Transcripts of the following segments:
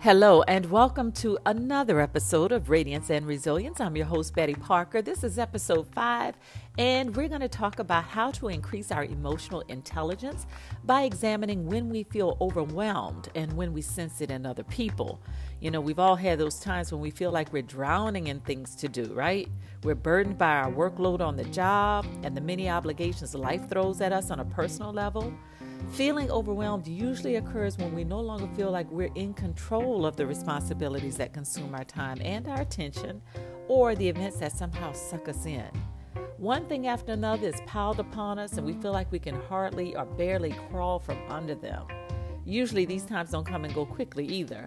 Hello, and welcome to another episode of Radiance and Resilience. I'm your host, Betty Parker. This is episode five, and we're going to talk about how to increase our emotional intelligence by examining when we feel overwhelmed and when we sense it in other people. You know, we've all had those times when we feel like we're drowning in things to do, right? We're burdened by our workload on the job and the many obligations life throws at us on a personal level. Feeling overwhelmed usually occurs when we no longer feel like we're in control of the responsibilities that consume our time and our attention, or the events that somehow suck us in. One thing after another is piled upon us, and we feel like we can hardly or barely crawl from under them. Usually, these times don't come and go quickly either.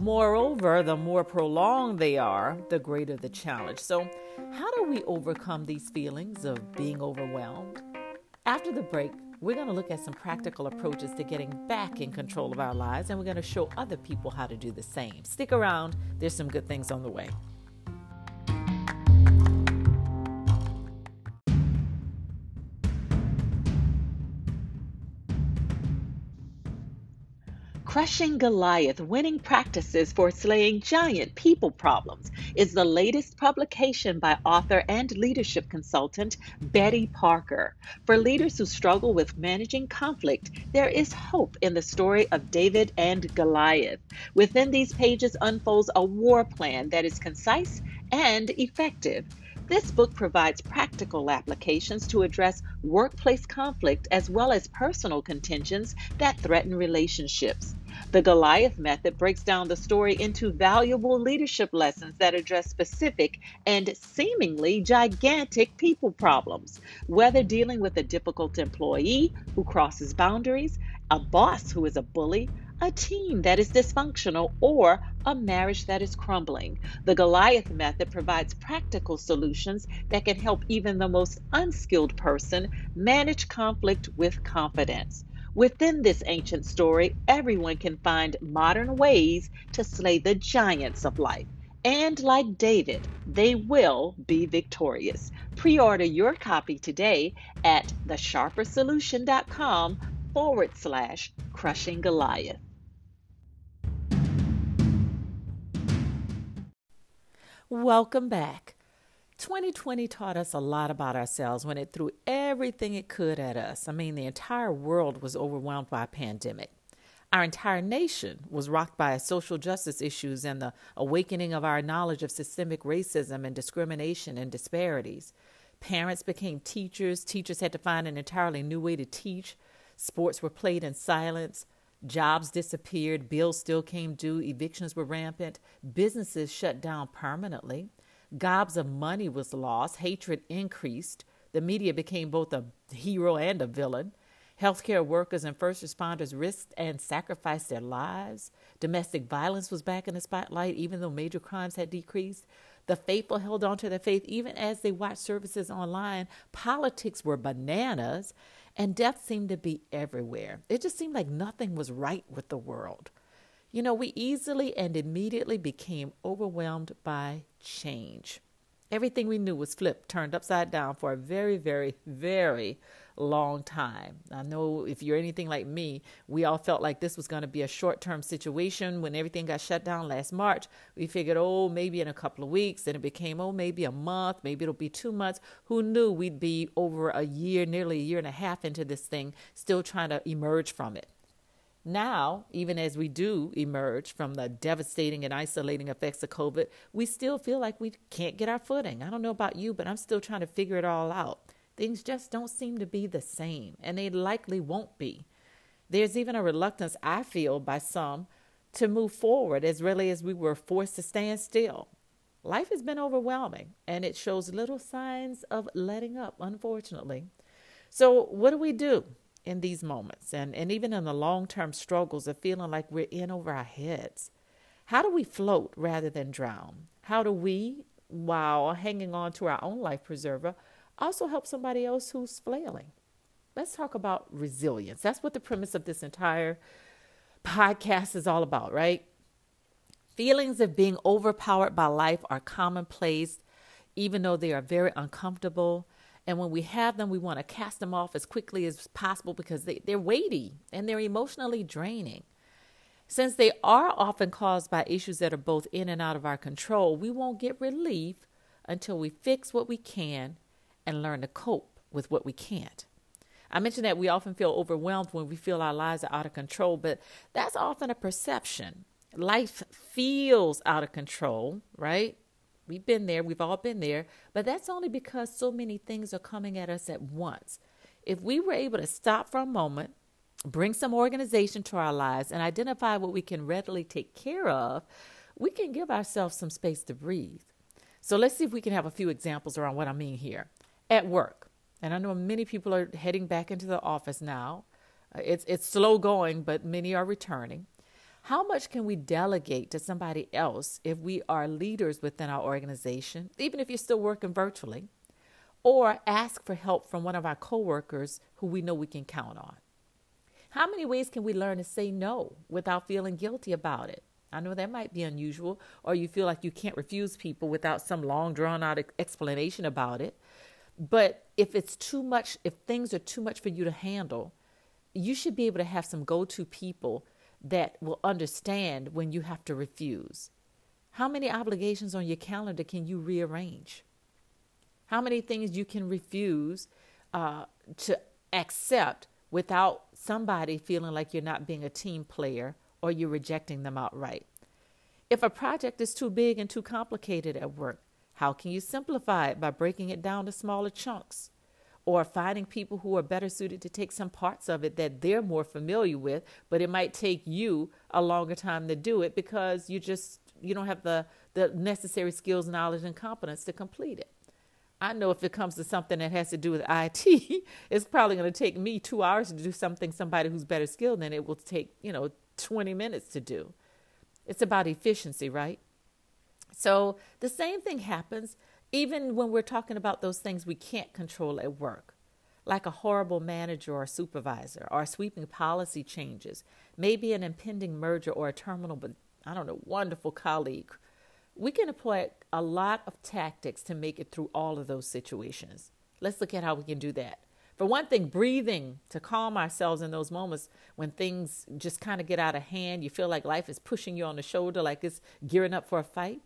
Moreover, the more prolonged they are, the greater the challenge. So, how do we overcome these feelings of being overwhelmed? After the break, we're going to look at some practical approaches to getting back in control of our lives, and we're going to show other people how to do the same. Stick around, there's some good things on the way. Crushing Goliath Winning Practices for Slaying Giant People Problems is the latest publication by author and leadership consultant Betty Parker. For leaders who struggle with managing conflict, there is hope in the story of David and Goliath. Within these pages unfolds a war plan that is concise and effective. This book provides practical applications to address workplace conflict as well as personal contentions that threaten relationships. The Goliath method breaks down the story into valuable leadership lessons that address specific and seemingly gigantic people problems. Whether dealing with a difficult employee who crosses boundaries, a boss who is a bully, a team that is dysfunctional, or a marriage that is crumbling. The Goliath method provides practical solutions that can help even the most unskilled person manage conflict with confidence. Within this ancient story, everyone can find modern ways to slay the giants of life. And like David, they will be victorious. Pre order your copy today at thesharpersolution.com forward slash crushing Goliath. Welcome back. 2020 taught us a lot about ourselves when it threw everything it could at us. I mean, the entire world was overwhelmed by a pandemic. Our entire nation was rocked by social justice issues and the awakening of our knowledge of systemic racism and discrimination and disparities. Parents became teachers, teachers had to find an entirely new way to teach, sports were played in silence, Jobs disappeared, bills still came due, evictions were rampant, businesses shut down permanently, gobs of money was lost, hatred increased, the media became both a hero and a villain. Healthcare workers and first responders risked and sacrificed their lives. Domestic violence was back in the spotlight, even though major crimes had decreased. The faithful held on to their faith even as they watched services online. Politics were bananas and death seemed to be everywhere. It just seemed like nothing was right with the world. You know, we easily and immediately became overwhelmed by change. Everything we knew was flipped, turned upside down for a very, very, very long time. I know if you're anything like me, we all felt like this was going to be a short term situation. When everything got shut down last March, we figured, oh, maybe in a couple of weeks. Then it became, oh, maybe a month, maybe it'll be two months. Who knew we'd be over a year, nearly a year and a half into this thing, still trying to emerge from it. Now, even as we do emerge from the devastating and isolating effects of COVID, we still feel like we can't get our footing. I don't know about you, but I'm still trying to figure it all out. Things just don't seem to be the same, and they likely won't be. There's even a reluctance, I feel, by some to move forward as really as we were forced to stand still. Life has been overwhelming, and it shows little signs of letting up, unfortunately. So, what do we do in these moments and, and even in the long term struggles of feeling like we're in over our heads? How do we float rather than drown? How do we, while hanging on to our own life preserver, also help somebody else who's flailing. Let's talk about resilience. That's what the premise of this entire podcast is all about, right? Feelings of being overpowered by life are commonplace, even though they are very uncomfortable. And when we have them, we want to cast them off as quickly as possible because they, they're weighty and they're emotionally draining. Since they are often caused by issues that are both in and out of our control, we won't get relief until we fix what we can and learn to cope with what we can't. I mentioned that we often feel overwhelmed when we feel our lives are out of control, but that's often a perception. Life feels out of control, right? We've been there, we've all been there, but that's only because so many things are coming at us at once. If we were able to stop for a moment, bring some organization to our lives, and identify what we can readily take care of, we can give ourselves some space to breathe. So let's see if we can have a few examples around what I mean here. At work, and I know many people are heading back into the office now. Uh, it's it's slow going, but many are returning. How much can we delegate to somebody else if we are leaders within our organization, even if you're still working virtually, or ask for help from one of our coworkers who we know we can count on? How many ways can we learn to say no without feeling guilty about it? I know that might be unusual, or you feel like you can't refuse people without some long drawn out explanation about it. But if it's too much, if things are too much for you to handle, you should be able to have some go to people that will understand when you have to refuse. How many obligations on your calendar can you rearrange? How many things you can refuse uh, to accept without somebody feeling like you're not being a team player or you're rejecting them outright? If a project is too big and too complicated at work, how can you simplify it by breaking it down to smaller chunks? Or finding people who are better suited to take some parts of it that they're more familiar with, but it might take you a longer time to do it because you just you don't have the the necessary skills, knowledge, and competence to complete it. I know if it comes to something that has to do with IT, it's probably going to take me two hours to do something somebody who's better skilled than it will take, you know, 20 minutes to do. It's about efficiency, right? So the same thing happens even when we're talking about those things we can't control at work, like a horrible manager or supervisor, or sweeping policy changes, maybe an impending merger or a terminal, but I don't know, wonderful colleague. We can employ a lot of tactics to make it through all of those situations. Let's look at how we can do that. For one thing, breathing to calm ourselves in those moments when things just kind of get out of hand. You feel like life is pushing you on the shoulder, like it's gearing up for a fight.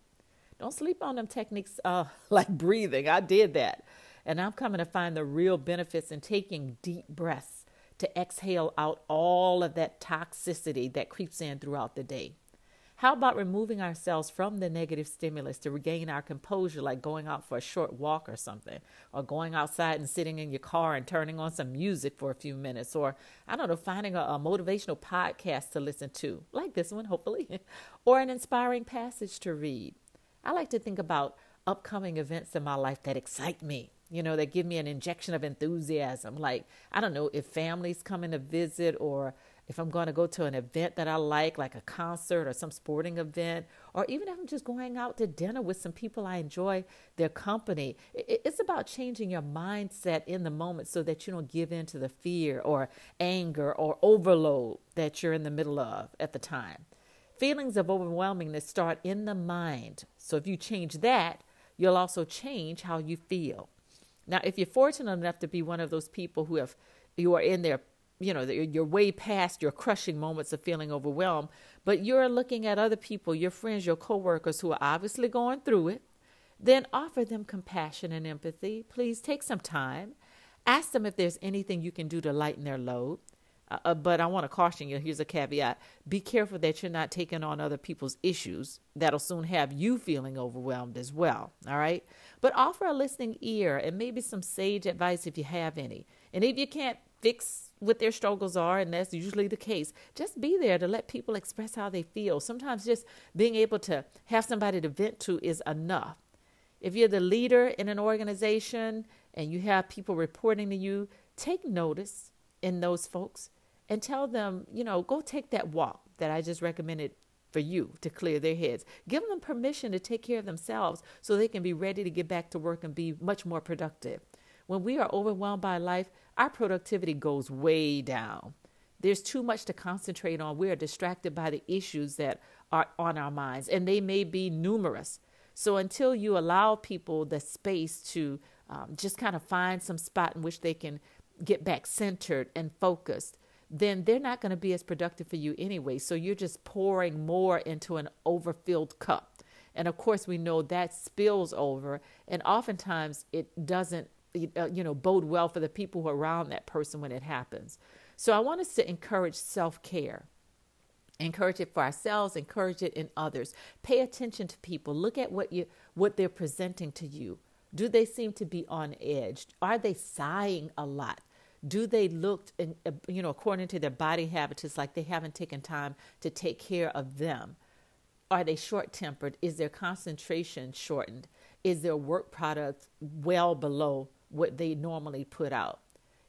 Don't sleep on them techniques uh, like breathing. I did that. And I'm coming to find the real benefits in taking deep breaths to exhale out all of that toxicity that creeps in throughout the day. How about removing ourselves from the negative stimulus to regain our composure, like going out for a short walk or something, or going outside and sitting in your car and turning on some music for a few minutes, or I don't know, finding a, a motivational podcast to listen to, like this one, hopefully, or an inspiring passage to read. I like to think about upcoming events in my life that excite me, you know, that give me an injection of enthusiasm. Like, I don't know, if families coming to visit or if I'm going to go to an event that I like, like a concert or some sporting event, or even if I'm just going out to dinner with some people I enjoy their company. It's about changing your mindset in the moment so that you don't give in to the fear or anger or overload that you're in the middle of at the time. Feelings of overwhelmingness start in the mind. So if you change that, you'll also change how you feel. Now, if you're fortunate enough to be one of those people who have you are in there, you know, you're way past your crushing moments of feeling overwhelmed, but you're looking at other people, your friends, your coworkers who are obviously going through it, then offer them compassion and empathy. Please take some time. Ask them if there's anything you can do to lighten their load. Uh, uh, but I want to caution you here's a caveat be careful that you're not taking on other people's issues. That'll soon have you feeling overwhelmed as well. All right. But offer a listening ear and maybe some sage advice if you have any. And if you can't fix what their struggles are, and that's usually the case, just be there to let people express how they feel. Sometimes just being able to have somebody to vent to is enough. If you're the leader in an organization and you have people reporting to you, take notice in those folks and tell them, you know, go take that walk that I just recommended for you to clear their heads. Give them permission to take care of themselves so they can be ready to get back to work and be much more productive. When we are overwhelmed by life, our productivity goes way down. There's too much to concentrate on. We are distracted by the issues that are on our minds, and they may be numerous. So until you allow people the space to um, just kind of find some spot in which they can get back centered and focused, then they're not going to be as productive for you anyway. So you're just pouring more into an overfilled cup. And of course, we know that spills over, and oftentimes it doesn't, uh, you know, bode well for the people who are around that person when it happens. So I want us to encourage self care. Encourage it for ourselves, encourage it in others. Pay attention to people. Look at what you what they're presenting to you. Do they seem to be on edge? Are they sighing a lot? Do they look, uh, you know, according to their body habits, like they haven't taken time to take care of them? Are they short tempered? Is their concentration shortened? Is their work product well below what they normally put out?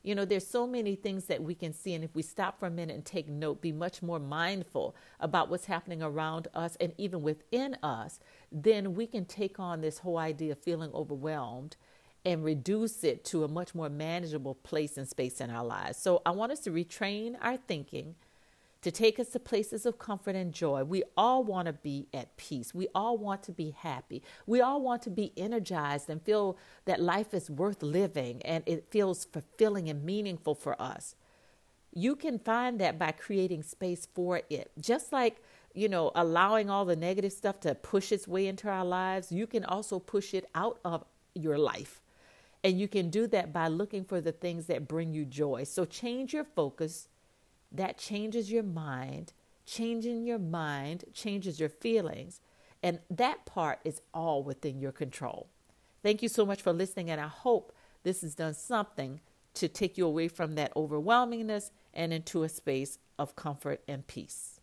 You know, there's so many things that we can see. And if we stop for a minute and take note, be much more mindful about what's happening around us and even within us, then we can take on this whole idea of feeling overwhelmed and reduce it to a much more manageable place and space in our lives. So I want us to retrain our thinking to take us to places of comfort and joy. We all want to be at peace. We all want to be happy. We all want to be energized and feel that life is worth living and it feels fulfilling and meaningful for us. You can find that by creating space for it. Just like, you know, allowing all the negative stuff to push its way into our lives, you can also push it out of your life and you can do that by looking for the things that bring you joy. So change your focus. That changes your mind. Changing your mind changes your feelings. And that part is all within your control. Thank you so much for listening. And I hope this has done something to take you away from that overwhelmingness and into a space of comfort and peace.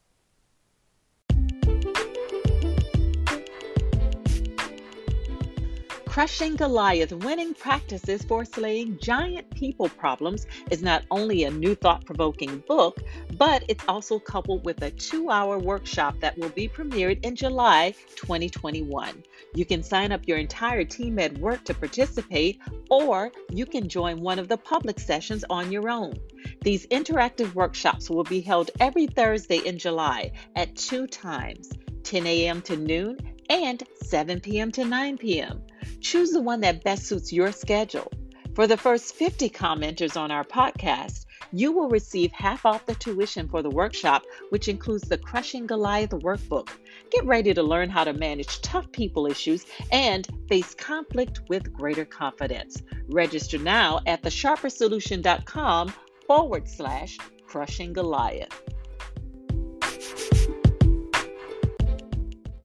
Crushing Goliath Winning Practices for Slaying Giant People Problems is not only a new thought provoking book, but it's also coupled with a two hour workshop that will be premiered in July 2021. You can sign up your entire team at work to participate, or you can join one of the public sessions on your own. These interactive workshops will be held every Thursday in July at two times 10 a.m. to noon and 7 p.m. to 9 p.m. Choose the one that best suits your schedule. For the first 50 commenters on our podcast, you will receive half off the tuition for the workshop, which includes the Crushing Goliath workbook. Get ready to learn how to manage tough people issues and face conflict with greater confidence. Register now at thesharpersolution.com forward slash crushing Goliath.